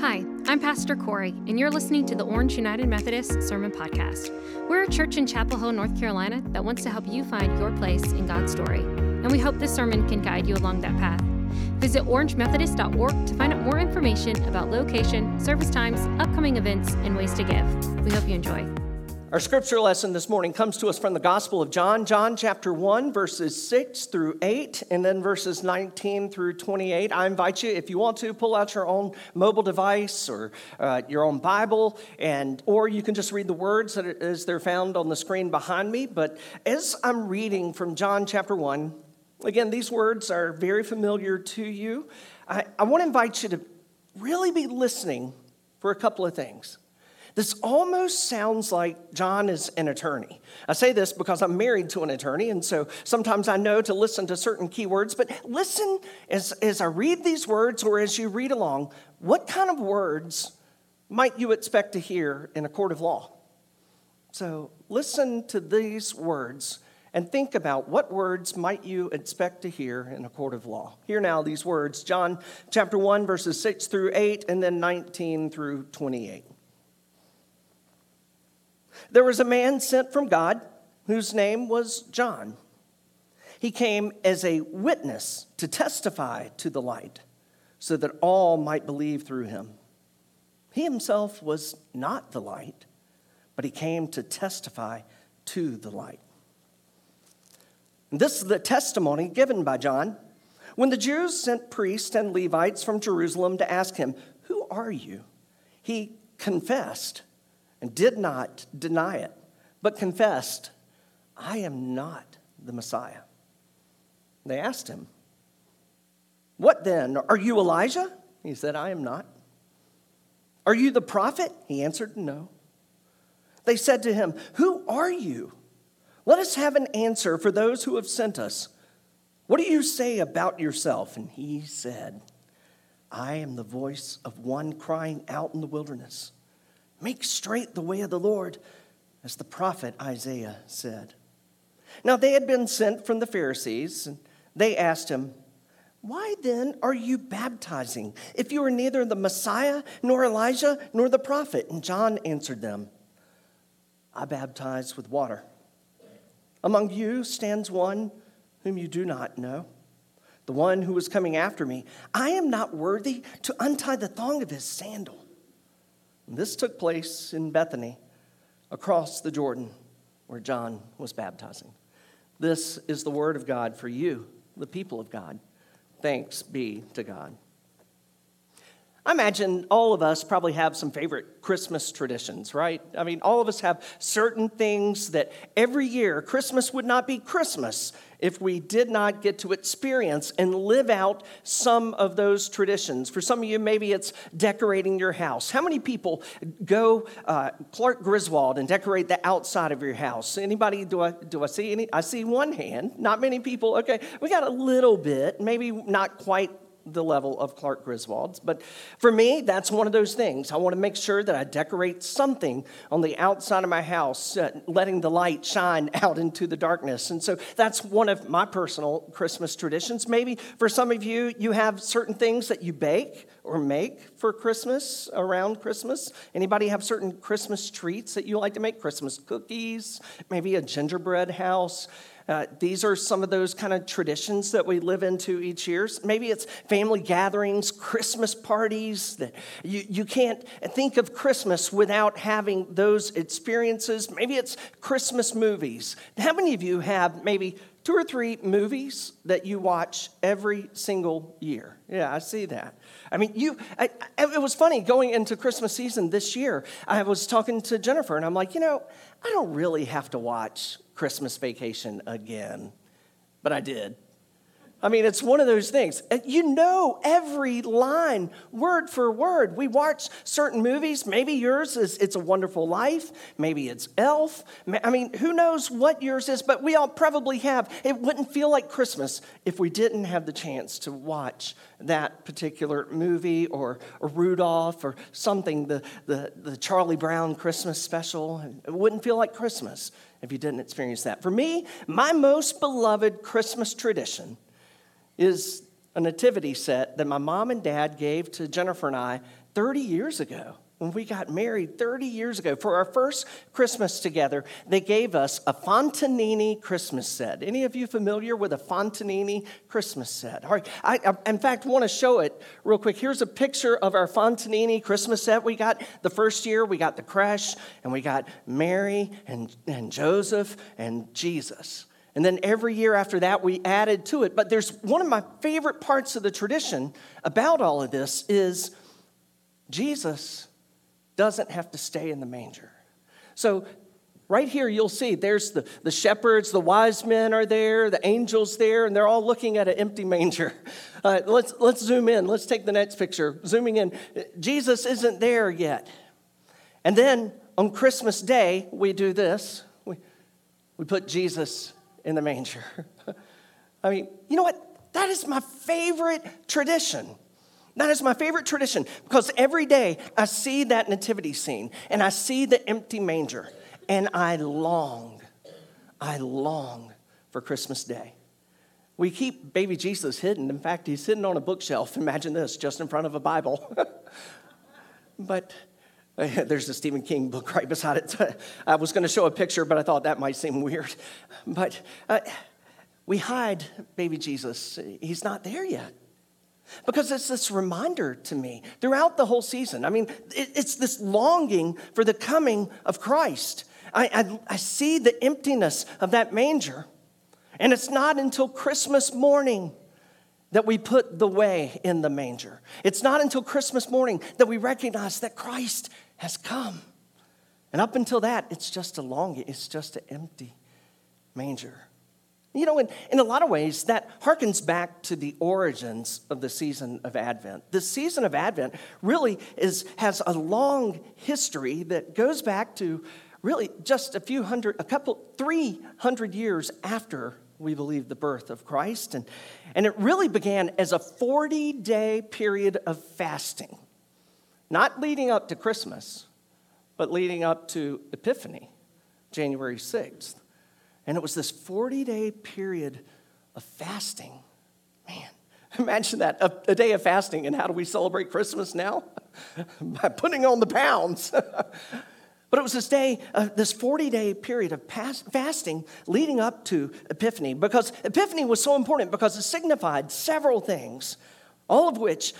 Hi, I'm Pastor Corey, and you're listening to the Orange United Methodist Sermon Podcast. We're a church in Chapel Hill, North Carolina that wants to help you find your place in God's story, and we hope this sermon can guide you along that path. Visit orangemethodist.org to find out more information about location, service times, upcoming events, and ways to give. We hope you enjoy. Our scripture lesson this morning comes to us from the Gospel of John, John chapter 1, verses 6 through 8, and then verses 19 through 28. I invite you, if you want to, pull out your own mobile device or uh, your own Bible, and or you can just read the words that as they're found on the screen behind me. But as I'm reading from John chapter 1, again, these words are very familiar to you. I, I want to invite you to really be listening for a couple of things. This almost sounds like John is an attorney. I say this because I'm married to an attorney, and so sometimes I know to listen to certain keywords, but listen as, as I read these words or as you read along, what kind of words might you expect to hear in a court of law? So listen to these words and think about what words might you expect to hear in a court of law. Hear now these words John chapter 1, verses 6 through 8, and then 19 through 28. There was a man sent from God whose name was John. He came as a witness to testify to the light, so that all might believe through him. He himself was not the light, but he came to testify to the light. This is the testimony given by John. When the Jews sent priests and Levites from Jerusalem to ask him, Who are you? He confessed and did not deny it, but confessed, I am not the Messiah. They asked him, What then? Are you Elijah? He said, I am not. Are you the prophet? He answered, No. They said to him, Who are you? Let us have an answer for those who have sent us. What do you say about yourself? And he said, I am the voice of one crying out in the wilderness. Make straight the way of the Lord, as the prophet Isaiah said. Now they had been sent from the Pharisees, and they asked him, Why then are you baptizing if you are neither the Messiah, nor Elijah, nor the prophet? And John answered them, I baptize with water. Among you stands one whom you do not know, the one who is coming after me. I am not worthy to untie the thong of his sandal. This took place in Bethany, across the Jordan, where John was baptizing. This is the word of God for you, the people of God. Thanks be to God. I imagine all of us probably have some favorite Christmas traditions, right? I mean, all of us have certain things that every year, Christmas would not be Christmas if we did not get to experience and live out some of those traditions. For some of you, maybe it's decorating your house. How many people go uh, Clark Griswold and decorate the outside of your house? Anybody? Do I do I see any? I see one hand. Not many people. Okay, we got a little bit, maybe not quite the level of Clark Griswold's. But for me, that's one of those things. I want to make sure that I decorate something on the outside of my house, uh, letting the light shine out into the darkness. And so that's one of my personal Christmas traditions. Maybe for some of you, you have certain things that you bake or make for Christmas around Christmas. Anybody have certain Christmas treats that you like to make? Christmas cookies, maybe a gingerbread house. Uh, these are some of those kind of traditions that we live into each year. Maybe it's family gatherings, Christmas parties. That you, you can't think of Christmas without having those experiences. Maybe it's Christmas movies. How many of you have maybe two or three movies that you watch every single year? Yeah, I see that. I mean, you, I, it was funny going into Christmas season this year. I was talking to Jennifer, and I'm like, you know, I don't really have to watch Christmas vacation again. But I did. I mean, it's one of those things. Uh, you know every line, word for word. We watch certain movies. Maybe yours is It's a Wonderful Life. Maybe it's Elf. I mean, who knows what yours is, but we all probably have. It wouldn't feel like Christmas if we didn't have the chance to watch that particular movie or, or Rudolph or something, the, the, the Charlie Brown Christmas special. It wouldn't feel like Christmas if you didn't experience that. For me, my most beloved Christmas tradition is a nativity set that my mom and dad gave to Jennifer and I 30 years ago when we got married 30 years ago. For our first Christmas together, they gave us a Fontanini Christmas set. Any of you familiar with a Fontanini Christmas set? All right, I, I in fact want to show it real quick. Here's a picture of our Fontanini Christmas set. We got the first year, we got the creche, and we got Mary and, and Joseph and Jesus. And then every year after that, we added to it. But there's one of my favorite parts of the tradition about all of this is Jesus doesn't have to stay in the manger. So right here you'll see there's the, the shepherds the wise men are there the angels there and they're all looking at an empty manger uh, let's, let's zoom in let's take the next picture zooming in jesus isn't there yet and then on christmas day we do this we, we put jesus in the manger. I mean, you know what? That is my favorite tradition. That is my favorite tradition because every day I see that nativity scene and I see the empty manger and I long, I long for Christmas Day. We keep baby Jesus hidden. In fact, he's sitting on a bookshelf. Imagine this, just in front of a Bible. but there's a Stephen King book right beside it. I was going to show a picture, but I thought that might seem weird. But uh, we hide baby Jesus. He's not there yet. Because it's this reminder to me throughout the whole season. I mean, it's this longing for the coming of Christ. I, I, I see the emptiness of that manger. And it's not until Christmas morning that we put the way in the manger. It's not until Christmas morning that we recognize that Christ has come. And up until that, it's just a longing, it's just an empty manger. You know, in, in a lot of ways, that harkens back to the origins of the season of Advent. The season of Advent really is, has a long history that goes back to really just a few hundred, a couple, 300 years after we believe the birth of Christ. And, and it really began as a 40 day period of fasting not leading up to Christmas, but leading up to Epiphany, January 6th. And it was this 40 day period of fasting. Man, imagine that a, a, day of fasting. And how do we celebrate Christmas now? By putting on the pounds. but it was this day, uh, this 40 day period of past, fasting leading up to Epiphany. Because Epiphany was so important because it signified several things, all of which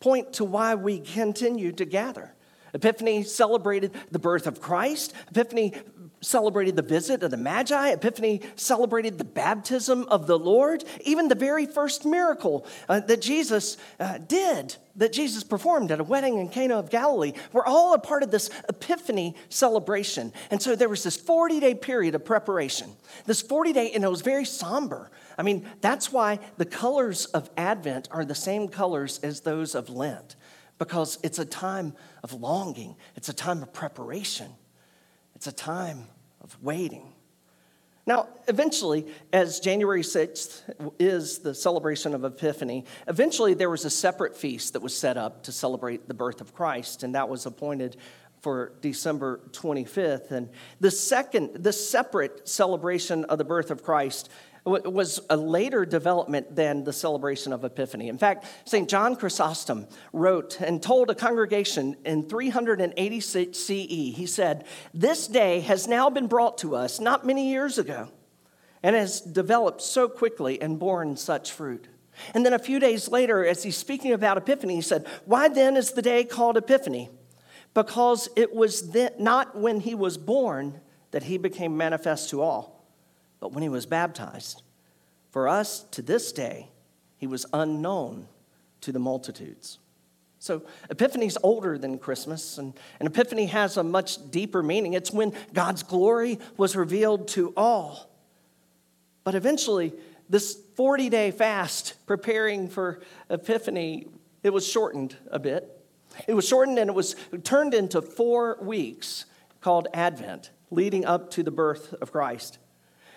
point to why we continue to gather. Epiphany celebrated the birth of Christ. Epiphany celebrated the visit of the Magi. Epiphany celebrated the baptism of the Lord. Even the very first miracle uh, that Jesus uh, did, that Jesus performed at a wedding in Cana of Galilee, were all a part of this Epiphany celebration. And so there was this 40 day period of preparation. This 40 day, and it was very somber. I mean, that's why the colors of Advent are the same colors as those of Lent, because it's a time of longing, it's a time of preparation, it's a time of waiting. Now, eventually, as January 6th is the celebration of Epiphany, eventually there was a separate feast that was set up to celebrate the birth of Christ, and that was appointed for December 25th. And the second, the separate celebration of the birth of Christ was a later development than the celebration of Epiphany. In fact, St. John Chrysostom wrote and told a congregation in 386 CE, he said, This day has now been brought to us not many years ago and has developed so quickly and borne such fruit. And then a few days later, as he's speaking about Epiphany, he said, Why then is the day called Epiphany? Because it was not when he was born that he became manifest to all but when he was baptized. For us, to this day, he was unknown to the multitudes. So, Epiphany's older than Christmas, and, and Epiphany has a much deeper meaning. It's when God's glory was revealed to all. But eventually, this 40 day fast preparing for Epiphany, it was shortened a bit. It was shortened and it was turned into four weeks called Advent, leading up to the birth of Christ.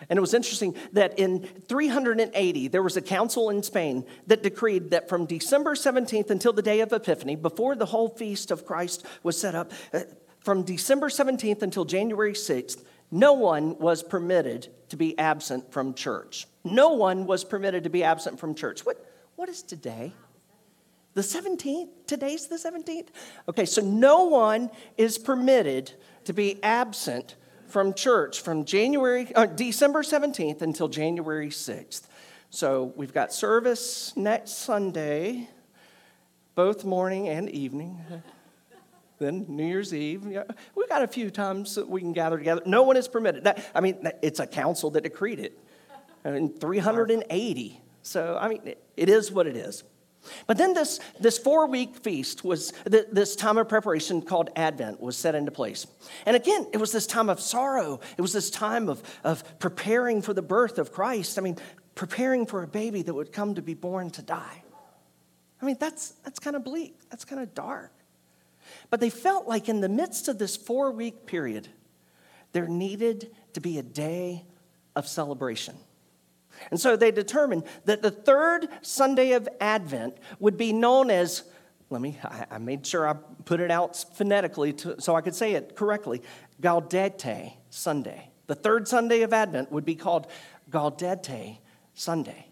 And it was interesting that in 380, there was a council in Spain that decreed that from December 17th until the day of Epiphany, before the whole feast of Christ was set up, uh, from December 17th until January 6th, no one was permitted to be absent from church. No one was permitted to be absent from church. What, What is today? The 17th? Today's the 17th? Okay, so no one is permitted to be absent from church from January, uh, December 17th until January 6th. So we've got service next Sunday, both morning and evening. Then New Year's Eve. Yeah, we've got a few times that we can gather together. No one is permitted. That, I mean, it's a council that decreed it. I mean, 380. So, I mean, it, it is what it is. But then this, this four week feast was this time of preparation called Advent was set into place. And again, it was this time of sorrow. It was this time of, of preparing for the birth of Christ. I mean, preparing for a baby that would come to be born to die. I mean, that's, that's kind of bleak. That's kind of dark. But they felt like in the midst of this four week period, there needed to be a day of celebration. And so they determined that the third Sunday of Advent would be known as, let me, I, made sure I put it out phonetically to, so I could say it correctly Gaudete Sunday. The third Sunday of Advent would be called Gaudete Sunday.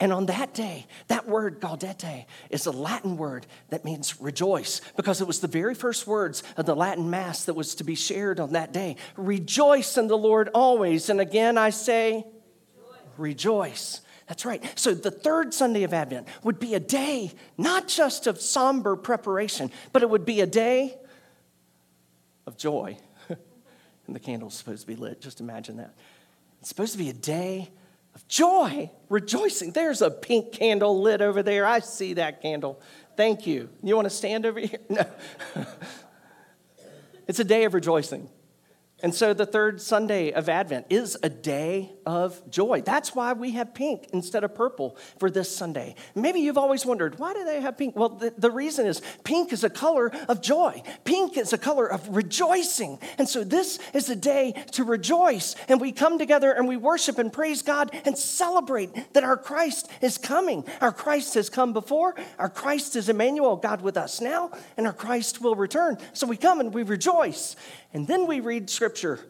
And on that day, that word gaudete is a Latin word that means rejoice because it was the very first words of the Latin Mass that was to be shared on that day. Rejoice in the Lord always. And again, I say, rejoice. That's right. So the third Sunday of Advent would be a day not just of somber preparation, but it would be a day of joy. and the candle's supposed to be lit. Just imagine that. It's supposed to be a day of joy, rejoicing. There's a pink candle lit over there. I see that candle. Thank you. You want to stand over here? No. it's a day of rejoicing. And so the third Sunday of Advent is a day of joy. That's why we have pink instead of purple for this Sunday. Maybe you've always wondered, why do they have pink? Well, the, the, reason is pink is a color of joy, pink is a color of rejoicing. And so this is a day to rejoice. And we come together and we worship and praise God and celebrate that our Christ is coming. Our Christ has come before, our Christ is Emmanuel, God with us now, and our Christ will return. So we come and we rejoice. And then we read scripture.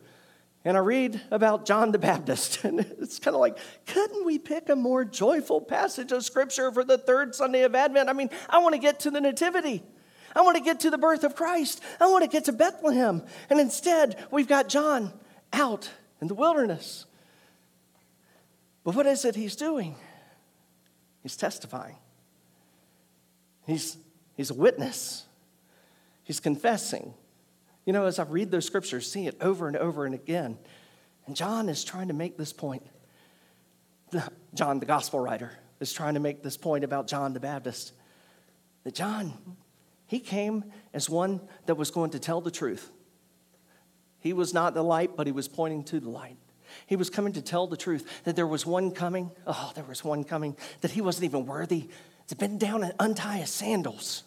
And I read about John the Baptist. And it's kind of like, couldn't we pick a more joyful passage of scripture for the third Sunday of Advent? I mean, I want to get to the Nativity. I want to get to the birth of Christ. I want to get to Bethlehem. And instead, we've got John out in the wilderness. But what is it he's doing? He's testifying. He's, he's a witness. He's confessing. You know, as I read those scriptures, see it over and over and again. And John is trying to make this point. John, the gospel writer, is trying to make this point about John the Baptist. That John, he came as one that was going to tell the truth. He was not the light, but he was pointing to the light. He was coming to tell the truth that there was one coming. Oh, there was one coming that he wasn't even worthy to bend down and untie his sandals.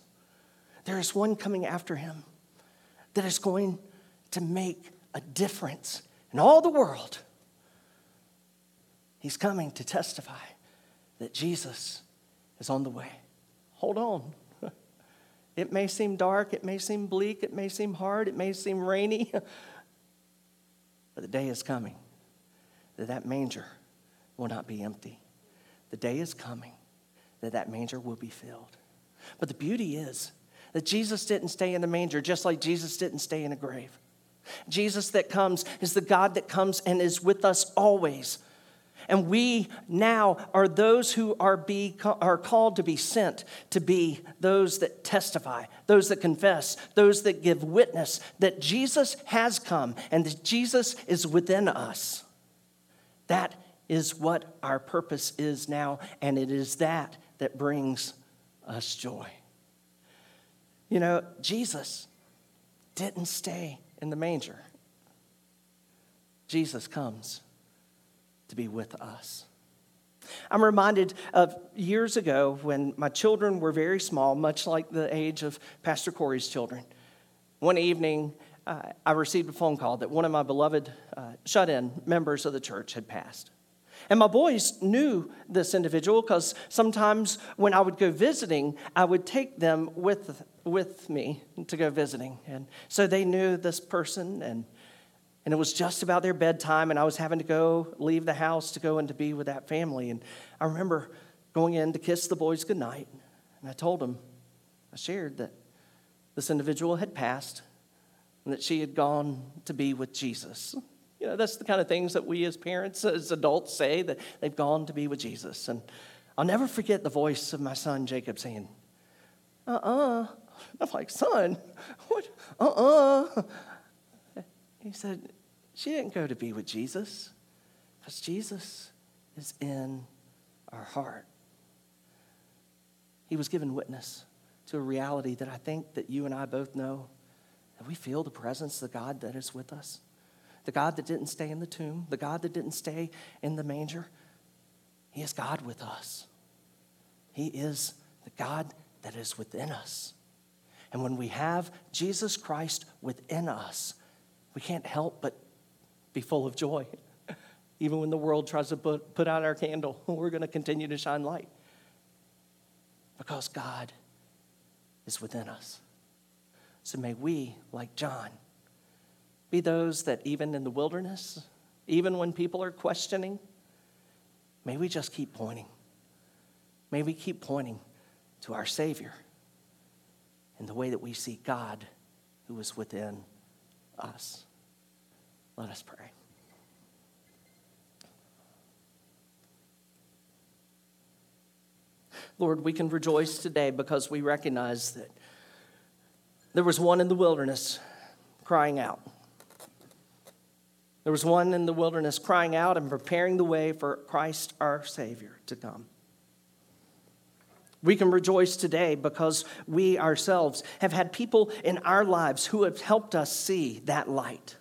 There is one coming after him that is going to make a difference in all the world. He's coming to testify that Jesus is on the way. Hold on. It may seem dark, it may seem bleak, it may seem hard, it may seem rainy, but the day is coming that that manger will not be empty. The day is coming that that manger will be filled. But the beauty is, that Jesus didn't stay in the manger, just like Jesus didn't stay in a grave. Jesus that comes is the God that comes and is with us always. And we now are those who are, be, are called to be sent to be those that testify, those that confess, those that give witness that Jesus has come and that Jesus is within us. That is what our purpose is now, and it is that that brings us joy. You know, Jesus didn't stay in the manger. Jesus comes to be with us. I'm reminded of years ago when my children were very small, much like the age of Pastor Corey's children. One evening, uh, I received a phone call that one of my beloved uh, shut in members of the church had passed. And my boys knew this individual because sometimes when I would go visiting, I would take them with with me to go visiting. And so they knew this person, and, and it was just about their bedtime, and I was having to go leave the house to go and to be with that family. And I remember going in to kiss the boys goodnight, and I told them, I shared that this individual had passed and that she had gone to be with Jesus. You know, that's the kind of things that we as parents, as adults say that they've gone to be with Jesus. And I'll never forget the voice of my son Jacob saying, uh uh-uh. uh. I'm like, son, what? Uh uh-uh. uh. He said, she didn't go to be with Jesus because Jesus is in our heart. He was given witness to a reality that I think that you and I both know that we feel the presence of God that is with us. The God that didn't stay in the tomb, the God that didn't stay in the manger. He is God with us. He is the God that is within us. And when we have Jesus Christ within us, we can't help but be full of joy. Even when the world tries to put, put out our candle, we're going to continue to shine light because God is within us. So may we, like John, be those that even in the wilderness, even when people are questioning, may we just keep pointing. May we keep pointing to our Savior in the way that we see God who is within us. Let us pray. Lord, we can rejoice today because we recognize that there was one in the wilderness crying out. There was one in the wilderness crying out and preparing the way for Christ our Savior to come. We can rejoice today because we ourselves have had people in our lives who have helped us see that light.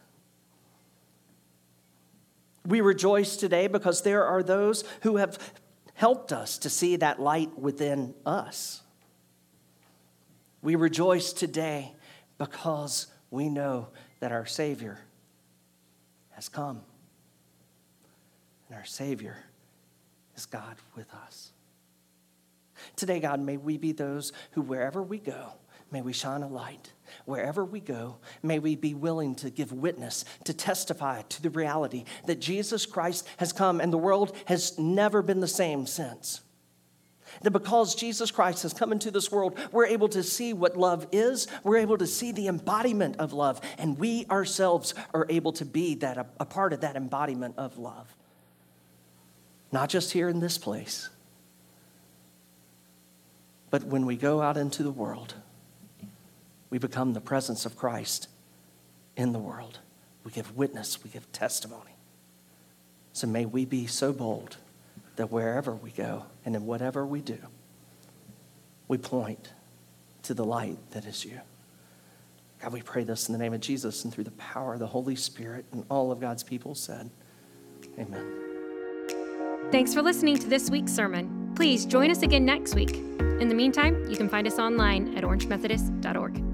We rejoice today because there are those who have helped us to see that light within us. We rejoice today because we know that our Savior has come. And our Savior is God with us. Today, God, may we be those who, wherever we go, may we shine a light Wherever we go, may we be willing to give witness, to testify to the reality that Jesus Christ has come and the world has never been the same since. That because Jesus Christ has come into this world, we're able to see what love is, we're able to see the embodiment of love, and we ourselves are able to be that, a, a part of that embodiment of love. Not just here in this place, but when we go out into the world we become the presence of Christ in the world. We give witness, we give testimony. So may we be so bold that wherever we go and in whatever we do, we point to the light that is you. God, we pray this in the name of Jesus and through the power of the Holy Spirit, and all of God's people said, Amen. Thanks for listening to this week's sermon. Please join us again next week. In the meantime, you can find us online at orangemethodist.org.